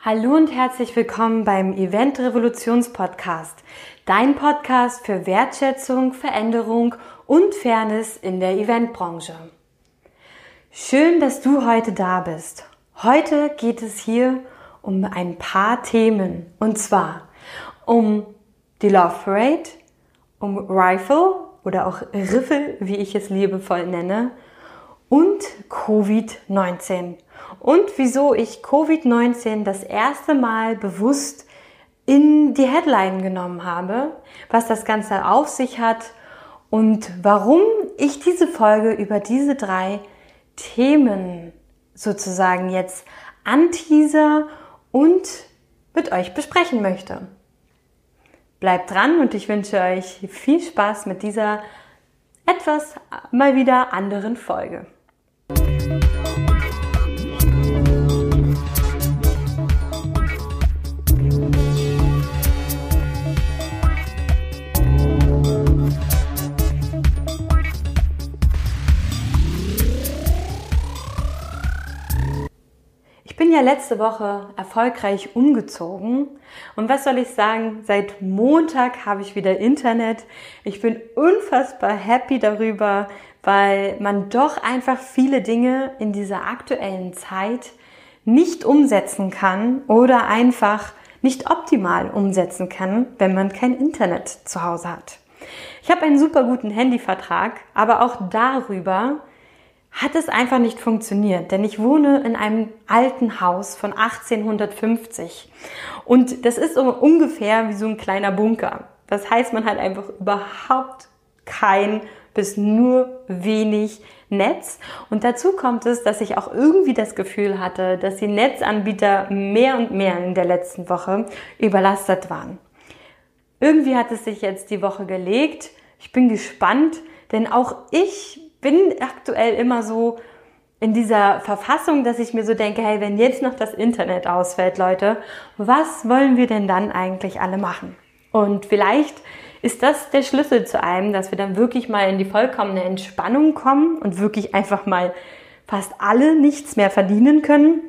Hallo und herzlich willkommen beim Event Revolutions Podcast, dein Podcast für Wertschätzung, Veränderung und Fairness in der Eventbranche. Schön, dass du heute da bist. Heute geht es hier um ein paar Themen und zwar um die Love Parade, um Rifle oder auch Riffel, wie ich es liebevoll nenne, und Covid-19 und wieso ich Covid-19 das erste Mal bewusst in die Headline genommen habe, was das Ganze auf sich hat und warum ich diese Folge über diese drei Themen sozusagen jetzt anteaser und mit euch besprechen möchte. Bleibt dran und ich wünsche euch viel Spaß mit dieser etwas mal wieder anderen Folge. Bin ja letzte Woche erfolgreich umgezogen und was soll ich sagen, seit Montag habe ich wieder Internet. Ich bin unfassbar happy darüber, weil man doch einfach viele Dinge in dieser aktuellen Zeit nicht umsetzen kann oder einfach nicht optimal umsetzen kann, wenn man kein Internet zu Hause hat. Ich habe einen super guten Handyvertrag, aber auch darüber hat es einfach nicht funktioniert, denn ich wohne in einem alten Haus von 1850 und das ist so ungefähr wie so ein kleiner Bunker. Das heißt, man hat einfach überhaupt kein bis nur wenig Netz. Und dazu kommt es, dass ich auch irgendwie das Gefühl hatte, dass die Netzanbieter mehr und mehr in der letzten Woche überlastet waren. Irgendwie hat es sich jetzt die Woche gelegt. Ich bin gespannt, denn auch ich bin aktuell immer so in dieser Verfassung, dass ich mir so denke, hey, wenn jetzt noch das Internet ausfällt, Leute, was wollen wir denn dann eigentlich alle machen? Und vielleicht ist das der Schlüssel zu allem, dass wir dann wirklich mal in die vollkommene Entspannung kommen und wirklich einfach mal fast alle nichts mehr verdienen können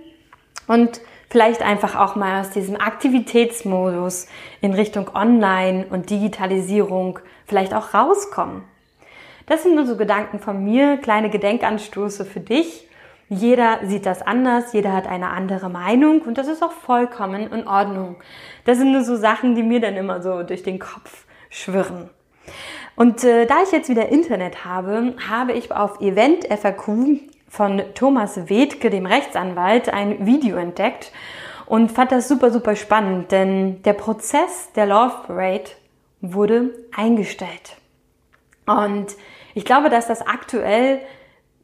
und vielleicht einfach auch mal aus diesem Aktivitätsmodus in Richtung Online und Digitalisierung vielleicht auch rauskommen. Das sind nur so Gedanken von mir, kleine Gedenkanstoße für dich. Jeder sieht das anders, jeder hat eine andere Meinung und das ist auch vollkommen in Ordnung. Das sind nur so Sachen, die mir dann immer so durch den Kopf schwirren. Und äh, da ich jetzt wieder Internet habe, habe ich auf Event FAQ von Thomas Wedke, dem Rechtsanwalt, ein Video entdeckt und fand das super, super spannend, denn der Prozess der Love Parade wurde eingestellt. Und ich glaube, dass das aktuell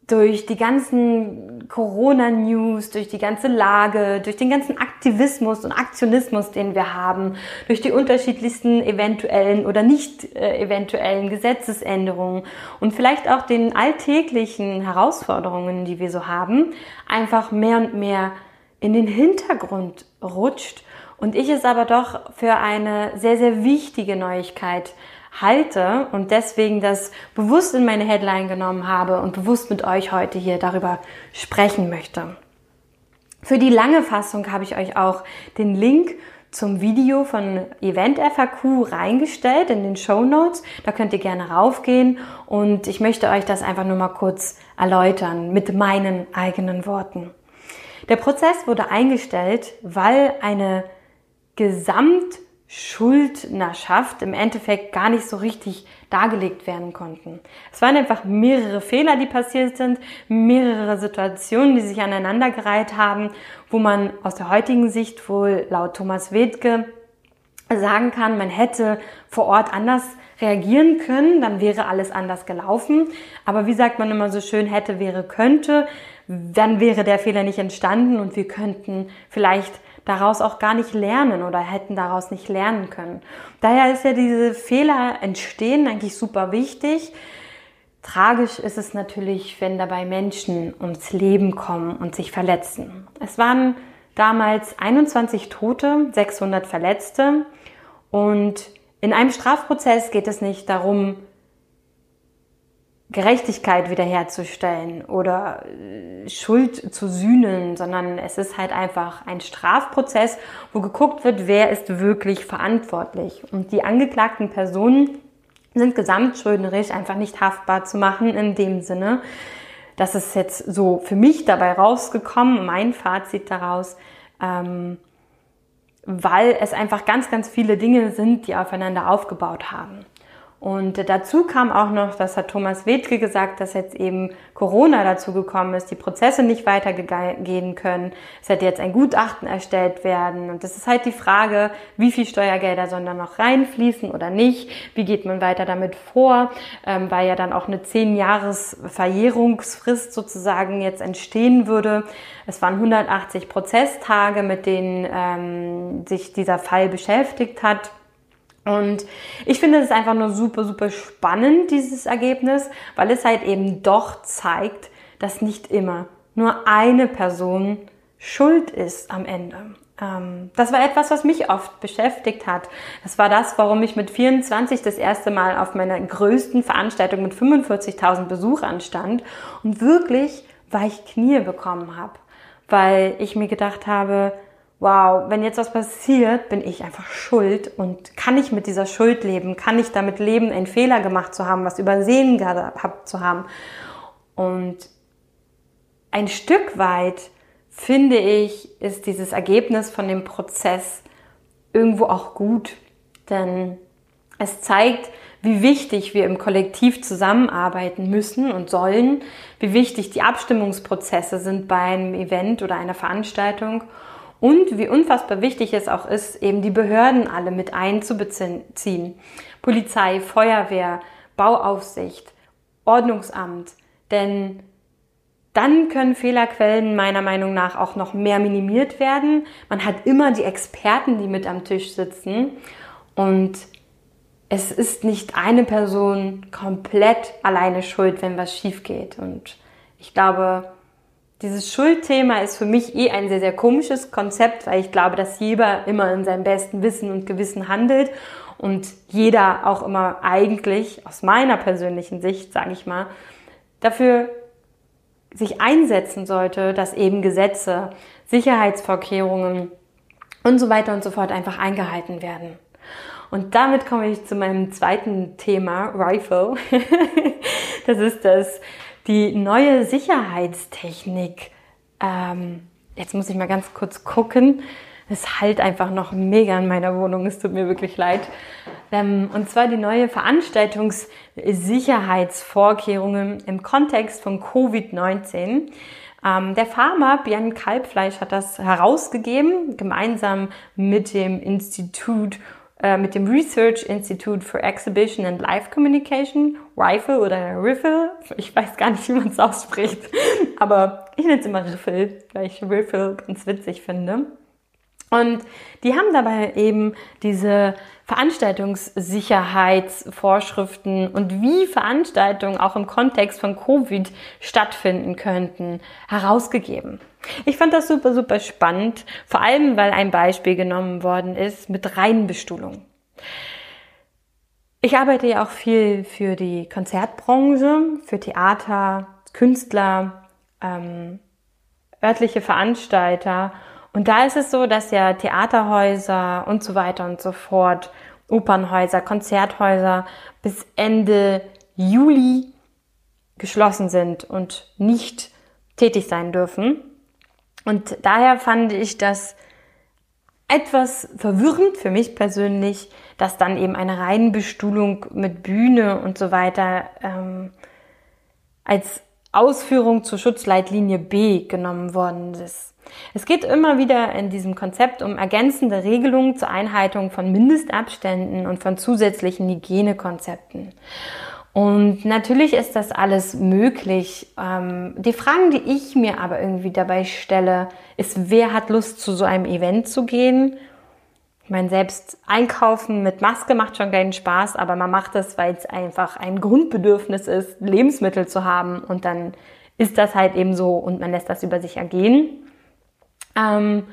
durch die ganzen Corona-News, durch die ganze Lage, durch den ganzen Aktivismus und Aktionismus, den wir haben, durch die unterschiedlichsten eventuellen oder nicht äh, eventuellen Gesetzesänderungen und vielleicht auch den alltäglichen Herausforderungen, die wir so haben, einfach mehr und mehr in den Hintergrund rutscht und ich es aber doch für eine sehr, sehr wichtige Neuigkeit halte und deswegen das bewusst in meine Headline genommen habe und bewusst mit euch heute hier darüber sprechen möchte. Für die lange Fassung habe ich euch auch den Link zum Video von Event FAQ reingestellt in den Show Notes. Da könnt ihr gerne raufgehen und ich möchte euch das einfach nur mal kurz erläutern mit meinen eigenen Worten. Der Prozess wurde eingestellt, weil eine Gesamt Schuldnerschaft im Endeffekt gar nicht so richtig dargelegt werden konnten. Es waren einfach mehrere Fehler, die passiert sind, mehrere Situationen, die sich aneinandergereiht haben, wo man aus der heutigen Sicht wohl laut Thomas Wedke sagen kann, man hätte vor Ort anders reagieren können, dann wäre alles anders gelaufen. Aber wie sagt man immer so schön, hätte, wäre, könnte, dann wäre der Fehler nicht entstanden und wir könnten vielleicht daraus auch gar nicht lernen oder hätten daraus nicht lernen können. Daher ist ja diese Fehler entstehen eigentlich super wichtig. Tragisch ist es natürlich, wenn dabei Menschen ums Leben kommen und sich verletzen. Es waren damals 21 Tote, 600 Verletzte und in einem Strafprozess geht es nicht darum, Gerechtigkeit wiederherzustellen oder äh, Schuld zu sühnen, sondern es ist halt einfach ein Strafprozess, wo geguckt wird, wer ist wirklich verantwortlich. Und die angeklagten Personen sind gesamtschuldnerisch einfach nicht haftbar zu machen in dem Sinne. Das ist jetzt so für mich dabei rausgekommen, mein Fazit daraus, ähm, weil es einfach ganz, ganz viele Dinge sind, die aufeinander aufgebaut haben. Und dazu kam auch noch, das hat Thomas Wedke gesagt, dass jetzt eben Corona dazu gekommen ist, die Prozesse nicht weitergehen können. Es hätte jetzt ein Gutachten erstellt werden. Und das ist halt die Frage, wie viel Steuergelder sollen da noch reinfließen oder nicht? Wie geht man weiter damit vor? Ähm, weil ja dann auch eine zehn Jahres Verjährungsfrist sozusagen jetzt entstehen würde. Es waren 180 Prozesstage, mit denen ähm, sich dieser Fall beschäftigt hat. Und ich finde es einfach nur super, super spannend, dieses Ergebnis, weil es halt eben doch zeigt, dass nicht immer nur eine Person schuld ist am Ende. Ähm, das war etwas, was mich oft beschäftigt hat. Das war das, warum ich mit 24 das erste Mal auf meiner größten Veranstaltung mit 45.000 Besuchern stand und wirklich weich Knie bekommen habe, weil ich mir gedacht habe, wow, wenn jetzt was passiert, bin ich einfach schuld und kann ich mit dieser Schuld leben? Kann ich damit leben, einen Fehler gemacht zu haben, was übersehen gehabt zu haben? Und ein Stück weit finde ich, ist dieses Ergebnis von dem Prozess irgendwo auch gut, denn es zeigt, wie wichtig wir im Kollektiv zusammenarbeiten müssen und sollen, wie wichtig die Abstimmungsprozesse sind bei einem Event oder einer Veranstaltung und wie unfassbar wichtig es auch ist, eben die Behörden alle mit einzubeziehen. Polizei, Feuerwehr, Bauaufsicht, Ordnungsamt. Denn dann können Fehlerquellen meiner Meinung nach auch noch mehr minimiert werden. Man hat immer die Experten, die mit am Tisch sitzen. Und es ist nicht eine Person komplett alleine schuld, wenn was schief geht. Und ich glaube, dieses Schuldthema ist für mich eh ein sehr, sehr komisches Konzept, weil ich glaube, dass jeder immer in seinem besten Wissen und Gewissen handelt und jeder auch immer eigentlich, aus meiner persönlichen Sicht, sage ich mal, dafür sich einsetzen sollte, dass eben Gesetze, Sicherheitsvorkehrungen und so weiter und so fort einfach eingehalten werden. Und damit komme ich zu meinem zweiten Thema, Rifle. das ist das die neue Sicherheitstechnik. Ähm, jetzt muss ich mal ganz kurz gucken. Es halt einfach noch mega in meiner Wohnung. Es tut mir wirklich leid. Ähm, und zwar die neue Veranstaltungssicherheitsvorkehrungen im Kontext von Covid-19. Ähm, der Farmer Björn Kalbfleisch hat das herausgegeben, gemeinsam mit dem Institut äh, mit dem Research Institute for Exhibition and Live Communication, Rifle oder Riffle, ich weiß gar nicht, wie man es ausspricht, aber ich nenne es immer Riffle, weil ich Riffle ganz witzig finde. Und die haben dabei eben diese Veranstaltungssicherheitsvorschriften und wie Veranstaltungen auch im Kontext von Covid stattfinden könnten, herausgegeben. Ich fand das super, super spannend, vor allem weil ein Beispiel genommen worden ist mit Reihenbestuhlung. Ich arbeite ja auch viel für die Konzertbranche, für Theater, Künstler, ähm, örtliche Veranstalter und da ist es so, dass ja Theaterhäuser und so weiter und so fort, Opernhäuser, Konzerthäuser bis Ende Juli geschlossen sind und nicht tätig sein dürfen. Und daher fand ich das etwas verwirrend für mich persönlich, dass dann eben eine Reihenbestuhlung mit Bühne und so weiter ähm, als Ausführung zur Schutzleitlinie B genommen worden ist. Es geht immer wieder in diesem Konzept um ergänzende Regelungen zur Einhaltung von Mindestabständen und von zusätzlichen Hygienekonzepten. Und natürlich ist das alles möglich. Ähm, die Fragen, die ich mir aber irgendwie dabei stelle, ist, wer hat Lust, zu so einem Event zu gehen? Ich meine, selbst einkaufen mit Maske macht schon keinen Spaß, aber man macht das, weil es einfach ein Grundbedürfnis ist, Lebensmittel zu haben. Und dann ist das halt eben so und man lässt das über sich ergehen. Ähm,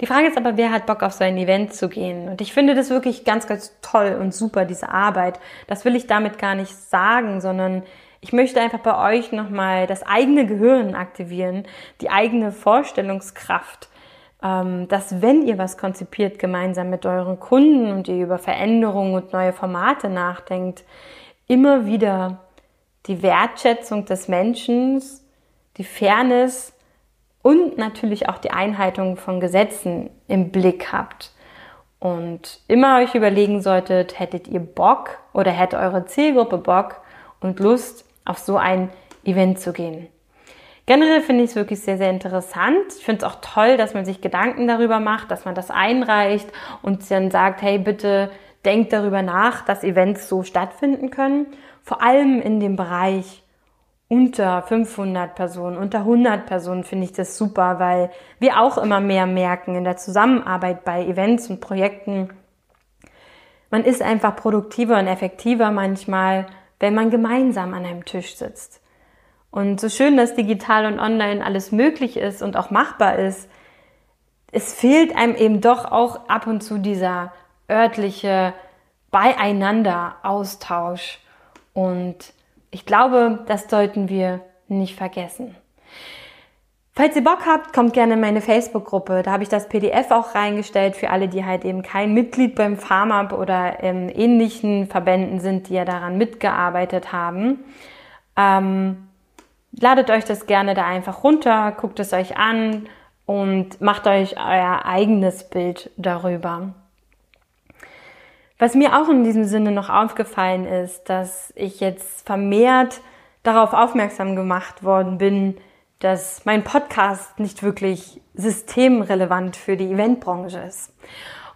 die Frage ist aber, wer hat Bock auf so ein Event zu gehen? Und ich finde das wirklich ganz, ganz toll und super, diese Arbeit. Das will ich damit gar nicht sagen, sondern Ich möchte einfach bei euch nochmal das eigene Gehirn aktivieren, die eigene Vorstellungskraft, dass wenn ihr was konzipiert gemeinsam mit euren Kunden und ihr über Veränderungen und neue Formate nachdenkt, immer wieder die Wertschätzung des Menschen, die Fairness und natürlich auch die Einhaltung von Gesetzen im Blick habt. Und immer euch überlegen solltet, hättet ihr Bock oder hätte eure Zielgruppe Bock und Lust, auf so ein Event zu gehen. Generell finde ich es wirklich sehr, sehr interessant. Ich finde es auch toll, dass man sich Gedanken darüber macht, dass man das einreicht und dann sagt, hey, bitte denkt darüber nach, dass Events so stattfinden können. Vor allem in dem Bereich unter 500 Personen, unter 100 Personen finde ich das super, weil wir auch immer mehr merken in der Zusammenarbeit bei Events und Projekten. Man ist einfach produktiver und effektiver manchmal, wenn man gemeinsam an einem Tisch sitzt. Und so schön, dass digital und online alles möglich ist und auch machbar ist, es fehlt einem eben doch auch ab und zu dieser örtliche Beieinander Austausch. Und ich glaube, das sollten wir nicht vergessen. Falls ihr Bock habt, kommt gerne in meine Facebook-Gruppe. Da habe ich das PDF auch reingestellt für alle, die halt eben kein Mitglied beim FarmUp oder in ähnlichen Verbänden sind, die ja daran mitgearbeitet haben. Ähm, ladet euch das gerne da einfach runter, guckt es euch an und macht euch euer eigenes Bild darüber. Was mir auch in diesem Sinne noch aufgefallen ist, dass ich jetzt vermehrt darauf aufmerksam gemacht worden bin, dass mein Podcast nicht wirklich systemrelevant für die Eventbranche ist.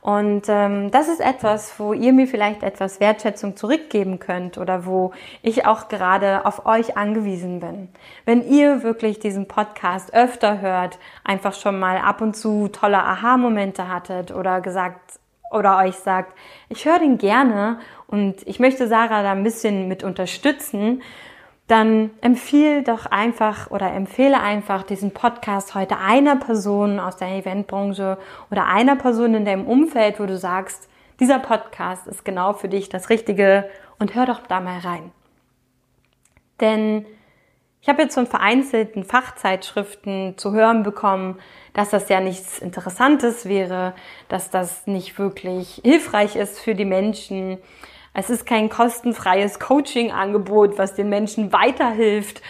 Und ähm, das ist etwas, wo ihr mir vielleicht etwas Wertschätzung zurückgeben könnt oder wo ich auch gerade auf euch angewiesen bin. Wenn ihr wirklich diesen Podcast öfter hört, einfach schon mal ab und zu tolle Aha-Momente hattet oder gesagt oder euch sagt, ich höre den gerne und ich möchte Sarah da ein bisschen mit unterstützen, dann empfehle doch einfach oder empfehle einfach diesen Podcast heute einer Person aus der Eventbranche oder einer Person in deinem Umfeld, wo du sagst, dieser Podcast ist genau für dich das Richtige und hör doch da mal rein. Denn ich habe jetzt von vereinzelten Fachzeitschriften zu hören bekommen, dass das ja nichts Interessantes wäre, dass das nicht wirklich hilfreich ist für die Menschen. Es ist kein kostenfreies Coaching-Angebot, was den Menschen weiterhilft.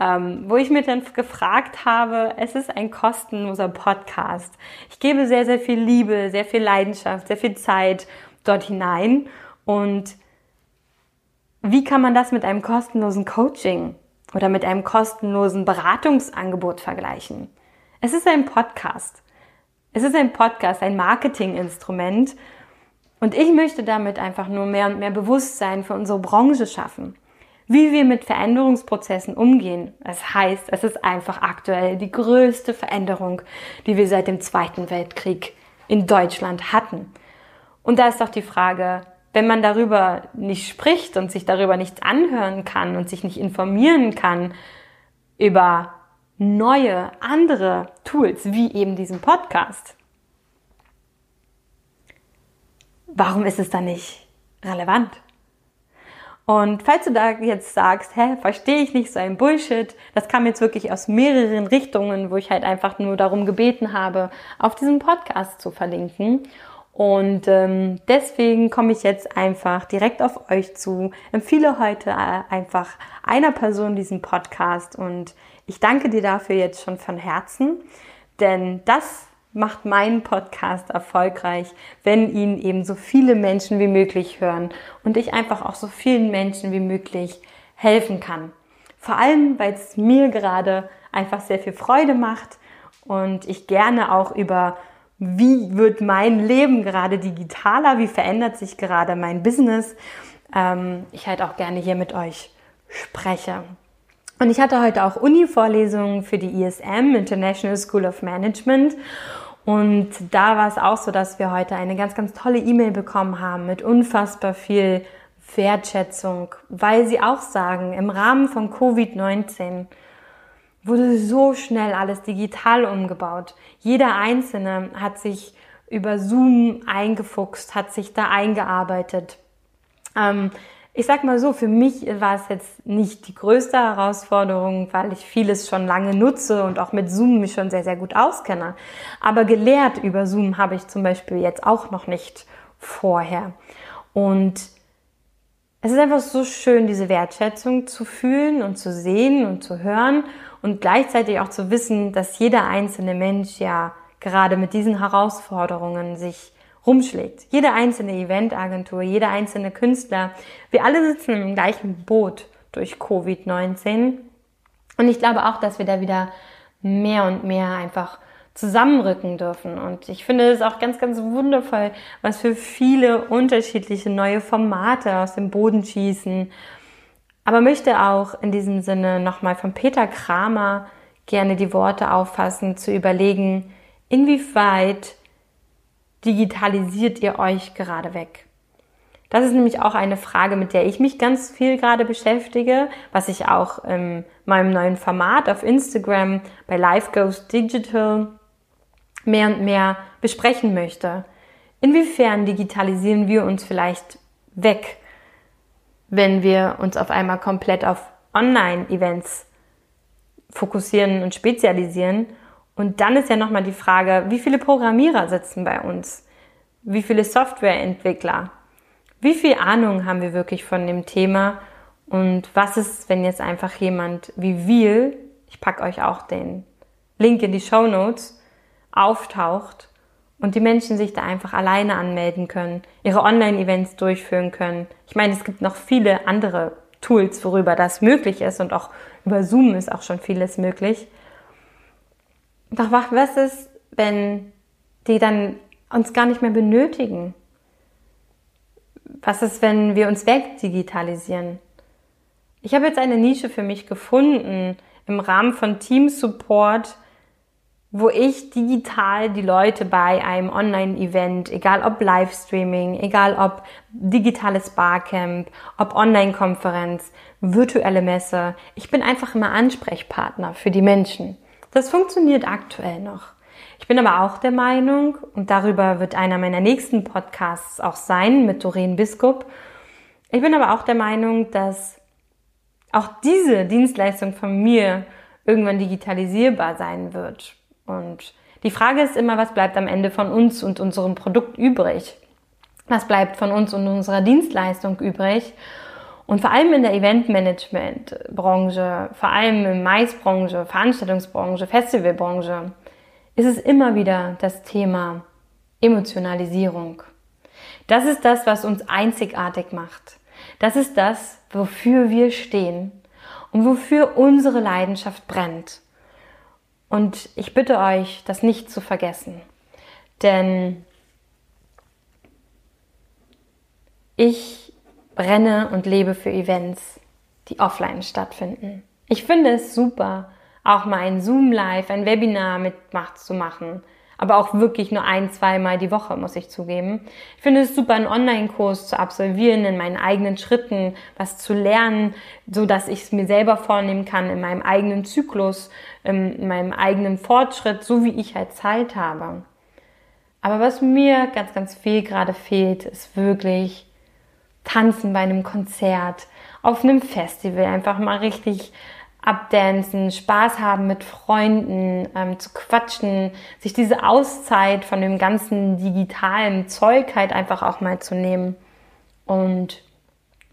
Ähm, wo ich mir dann gefragt habe, es ist ein kostenloser Podcast. Ich gebe sehr, sehr viel Liebe, sehr viel Leidenschaft, sehr viel Zeit dort hinein. Und wie kann man das mit einem kostenlosen Coaching oder mit einem kostenlosen Beratungsangebot vergleichen. Es ist ein Podcast. Es ist ein Podcast, ein Marketinginstrument. Und ich möchte damit einfach nur mehr und mehr Bewusstsein für unsere Branche schaffen. Wie wir mit Veränderungsprozessen umgehen. Das heißt, es ist einfach aktuell die größte Veränderung, die wir seit dem Zweiten Weltkrieg in Deutschland hatten. Und da ist doch die Frage, wenn man darüber nicht spricht und sich darüber nichts anhören kann und sich nicht informieren kann über neue, andere Tools, wie eben diesen Podcast, warum ist es dann nicht relevant? Und falls du da jetzt sagst, hä, verstehe ich nicht so ein Bullshit, das kam jetzt wirklich aus mehreren Richtungen, wo ich halt einfach nur darum gebeten habe, auf diesen Podcast zu verlinken. Und ähm, deswegen komme ich jetzt einfach direkt auf euch zu, empfehle heute äh, einfach einer Person diesen Podcast und ich danke dir dafür jetzt schon von Herzen, denn das macht meinen Podcast erfolgreich, wenn ihn eben so viele Menschen wie möglich hören und ich einfach auch so vielen Menschen wie möglich helfen kann. Vor allem, weil es mir gerade einfach sehr viel Freude macht und ich gerne auch über wie wird mein Leben gerade digitaler, wie verändert sich gerade mein Business, ähm, ich halt auch gerne hier mit euch spreche. Und ich hatte heute auch Uni-Vorlesungen für die ISM, International School of Management. Und da war es auch so, dass wir heute eine ganz, ganz tolle E-Mail bekommen haben mit unfassbar viel Wertschätzung, weil sie auch sagen, im Rahmen von Covid-19 wurde so schnell alles digital umgebaut. Jeder Einzelne hat sich über Zoom eingefuchst, hat sich da eingearbeitet. Ähm, ich sag mal so, für mich war es jetzt nicht die größte Herausforderung, weil ich vieles schon lange nutze und auch mit Zoom mich schon sehr, sehr gut auskenne. Aber gelehrt über Zoom habe ich zum Beispiel jetzt auch noch nicht vorher. Und es ist einfach so schön, diese Wertschätzung zu fühlen und zu sehen und zu hören und gleichzeitig auch zu wissen, dass jeder einzelne Mensch ja gerade mit diesen Herausforderungen sich rumschlägt. Jede einzelne Eventagentur, jeder einzelne Künstler, wir alle sitzen im gleichen Boot durch Covid-19. Und ich glaube auch, dass wir da wieder mehr und mehr einfach zusammenrücken dürfen. Und ich finde es auch ganz, ganz wundervoll, was für viele unterschiedliche neue Formate aus dem Boden schießen. Aber möchte auch in diesem Sinne nochmal von Peter Kramer gerne die Worte auffassen, zu überlegen, inwieweit digitalisiert ihr euch gerade weg? Das ist nämlich auch eine Frage, mit der ich mich ganz viel gerade beschäftige, was ich auch in meinem neuen Format auf Instagram bei Life Goes Digital mehr und mehr besprechen möchte. Inwiefern digitalisieren wir uns vielleicht weg, wenn wir uns auf einmal komplett auf Online-Events fokussieren und spezialisieren und dann ist ja nochmal die Frage, wie viele Programmierer sitzen bei uns? Wie viele Softwareentwickler? Wie viel Ahnung haben wir wirklich von dem Thema? Und was ist, wenn jetzt einfach jemand wie wir, ich packe euch auch den Link in die Show Notes, auftaucht und die Menschen sich da einfach alleine anmelden können, ihre Online-Events durchführen können. Ich meine, es gibt noch viele andere Tools, worüber das möglich ist und auch über Zoom ist auch schon vieles möglich. Doch was ist, wenn die dann uns gar nicht mehr benötigen? Was ist, wenn wir uns wegdigitalisieren? Ich habe jetzt eine Nische für mich gefunden im Rahmen von Team Support, wo ich digital die Leute bei einem Online-Event, egal ob Livestreaming, egal ob digitales Barcamp, ob Online-Konferenz, virtuelle Messe, ich bin einfach immer Ansprechpartner für die Menschen. Das funktioniert aktuell noch. Ich bin aber auch der Meinung, und darüber wird einer meiner nächsten Podcasts auch sein mit Doreen Biskup, ich bin aber auch der Meinung, dass auch diese Dienstleistung von mir irgendwann digitalisierbar sein wird. Und die Frage ist immer, was bleibt am Ende von uns und unserem Produkt übrig? Was bleibt von uns und unserer Dienstleistung übrig? Und vor allem in der Eventmanagement-Branche, vor allem in Maisbranche, Veranstaltungsbranche, Festivalbranche, ist es immer wieder das Thema Emotionalisierung. Das ist das, was uns einzigartig macht. Das ist das, wofür wir stehen und wofür unsere Leidenschaft brennt. Und ich bitte euch, das nicht zu vergessen. Denn ich brenne und lebe für Events, die offline stattfinden. Ich finde es super, auch mal ein Zoom-Live, ein Webinar mitmacht zu machen. Aber auch wirklich nur ein, zweimal die Woche, muss ich zugeben. Ich finde es super, einen Online-Kurs zu absolvieren, in meinen eigenen Schritten was zu lernen, so dass ich es mir selber vornehmen kann, in meinem eigenen Zyklus, in meinem eigenen Fortschritt, so wie ich halt Zeit habe. Aber was mir ganz, ganz viel gerade fehlt, ist wirklich tanzen bei einem Konzert, auf einem Festival, einfach mal richtig abdancen, Spaß haben mit Freunden, ähm, zu quatschen, sich diese Auszeit von dem ganzen digitalen Zeug halt einfach auch mal zu nehmen. Und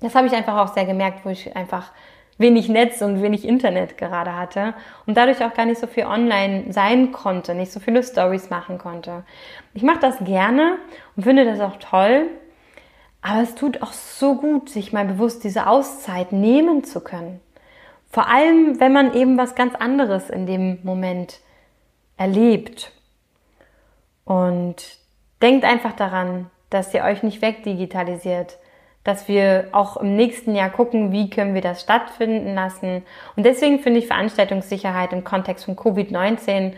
das habe ich einfach auch sehr gemerkt, wo ich einfach wenig Netz und wenig Internet gerade hatte und dadurch auch gar nicht so viel online sein konnte, nicht so viele Stories machen konnte. Ich mache das gerne und finde das auch toll, aber es tut auch so gut, sich mal bewusst diese Auszeit nehmen zu können. Vor allem, wenn man eben was ganz anderes in dem Moment erlebt. Und denkt einfach daran, dass ihr euch nicht wegdigitalisiert, dass wir auch im nächsten Jahr gucken, wie können wir das stattfinden lassen. Und deswegen finde ich Veranstaltungssicherheit im Kontext von Covid-19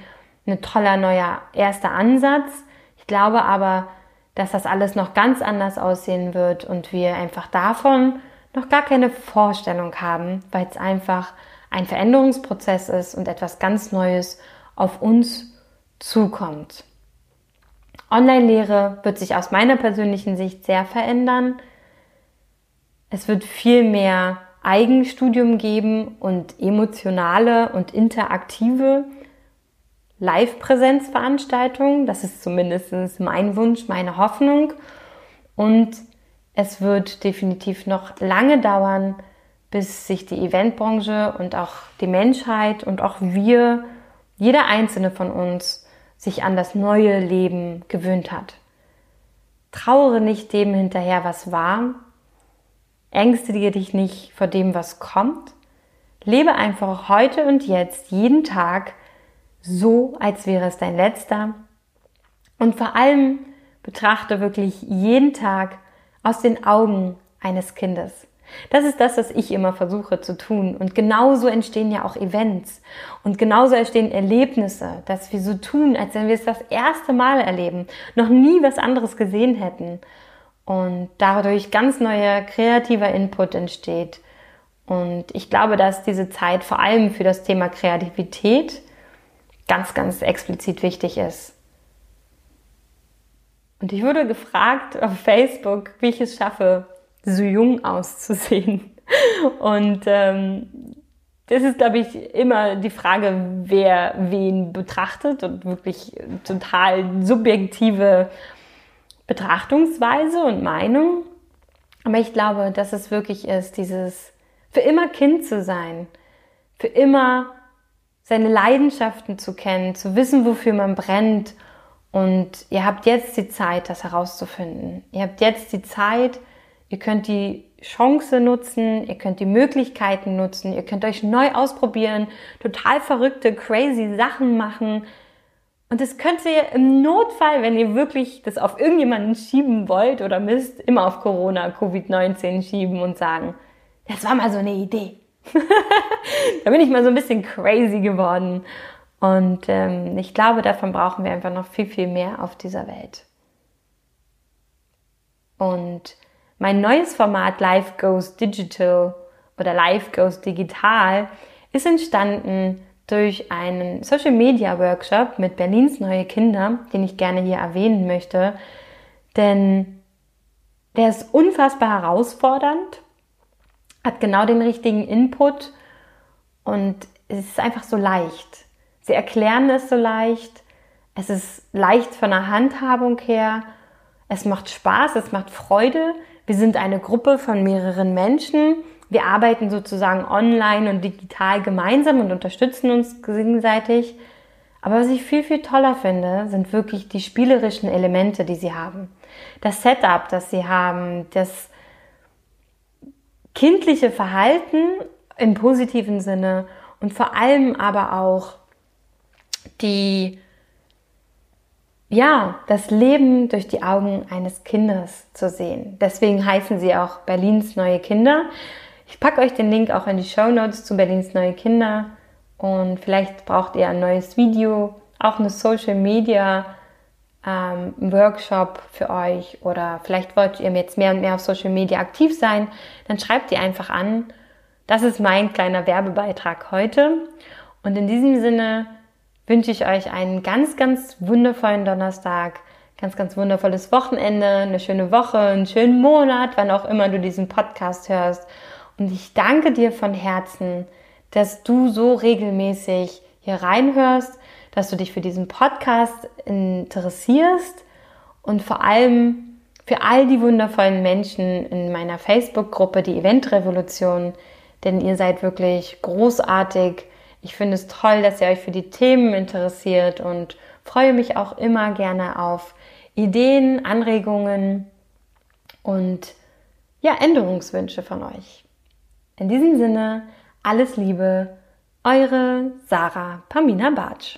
ein toller neuer erster Ansatz. Ich glaube aber, dass das alles noch ganz anders aussehen wird und wir einfach davon noch gar keine Vorstellung haben, weil es einfach ein Veränderungsprozess ist und etwas ganz Neues auf uns zukommt. Online-Lehre wird sich aus meiner persönlichen Sicht sehr verändern. Es wird viel mehr Eigenstudium geben und emotionale und interaktive Live-Präsenzveranstaltungen. Das ist zumindest mein Wunsch, meine Hoffnung. Und es wird definitiv noch lange dauern, bis sich die Eventbranche und auch die Menschheit und auch wir, jeder einzelne von uns, sich an das neue Leben gewöhnt hat. Trauere nicht dem hinterher, was war. Ängstige dich nicht vor dem, was kommt. Lebe einfach heute und jetzt, jeden Tag, so, als wäre es dein letzter. Und vor allem betrachte wirklich jeden Tag aus den Augen eines Kindes. Das ist das, was ich immer versuche zu tun. Und genauso entstehen ja auch Events. Und genauso entstehen Erlebnisse, dass wir so tun, als wenn wir es das erste Mal erleben, noch nie was anderes gesehen hätten. Und dadurch ganz neuer kreativer Input entsteht. Und ich glaube, dass diese Zeit vor allem für das Thema Kreativität ganz, ganz explizit wichtig ist. Und ich wurde gefragt auf Facebook, wie ich es schaffe, so jung auszusehen. Und ähm, das ist, glaube ich, immer die Frage, wer wen betrachtet und wirklich total subjektive Betrachtungsweise und Meinung. Aber ich glaube, dass es wirklich ist, dieses für immer Kind zu sein, für immer seine Leidenschaften zu kennen, zu wissen, wofür man brennt. Und ihr habt jetzt die Zeit, das herauszufinden. Ihr habt jetzt die Zeit, ihr könnt die Chance nutzen, ihr könnt die Möglichkeiten nutzen, ihr könnt euch neu ausprobieren, total verrückte, crazy Sachen machen. Und das könnt ihr im Notfall, wenn ihr wirklich das auf irgendjemanden schieben wollt oder müsst, immer auf Corona, Covid-19 schieben und sagen, das war mal so eine Idee. da bin ich mal so ein bisschen crazy geworden. Und ähm, ich glaube, davon brauchen wir einfach noch viel, viel mehr auf dieser Welt. Und mein neues Format Life Goes Digital oder Life Goes Digital ist entstanden durch einen Social Media Workshop mit Berlins Neue Kinder, den ich gerne hier erwähnen möchte. Denn der ist unfassbar herausfordernd hat genau den richtigen Input und es ist einfach so leicht. Sie erklären es so leicht. Es ist leicht von der Handhabung her. Es macht Spaß, es macht Freude. Wir sind eine Gruppe von mehreren Menschen. Wir arbeiten sozusagen online und digital gemeinsam und unterstützen uns gegenseitig. Aber was ich viel, viel toller finde, sind wirklich die spielerischen Elemente, die sie haben. Das Setup, das sie haben, das kindliche Verhalten im positiven Sinne und vor allem aber auch die, ja, das Leben durch die Augen eines Kindes zu sehen. Deswegen heißen sie auch Berlins neue Kinder. Ich packe euch den Link auch in die Show Notes zu Berlins neue Kinder und vielleicht braucht ihr ein neues Video, auch eine Social Media ähm, Workshop für euch oder vielleicht wollt ihr jetzt mehr und mehr auf Social Media aktiv sein, dann schreibt ihr einfach an. Das ist mein kleiner Werbebeitrag heute. Und in diesem Sinne wünsche ich euch einen ganz, ganz wundervollen Donnerstag, ganz, ganz wundervolles Wochenende, eine schöne Woche, einen schönen Monat, wann auch immer du diesen Podcast hörst. Und ich danke dir von Herzen, dass du so regelmäßig hier reinhörst, dass du dich für diesen Podcast interessierst und vor allem für all die wundervollen Menschen in meiner Facebook-Gruppe, die Eventrevolution, denn ihr seid wirklich großartig. Ich finde es toll, dass ihr euch für die Themen interessiert und freue mich auch immer gerne auf Ideen, Anregungen und ja, Änderungswünsche von euch. In diesem Sinne, alles Liebe, eure Sarah Pamina Bartsch.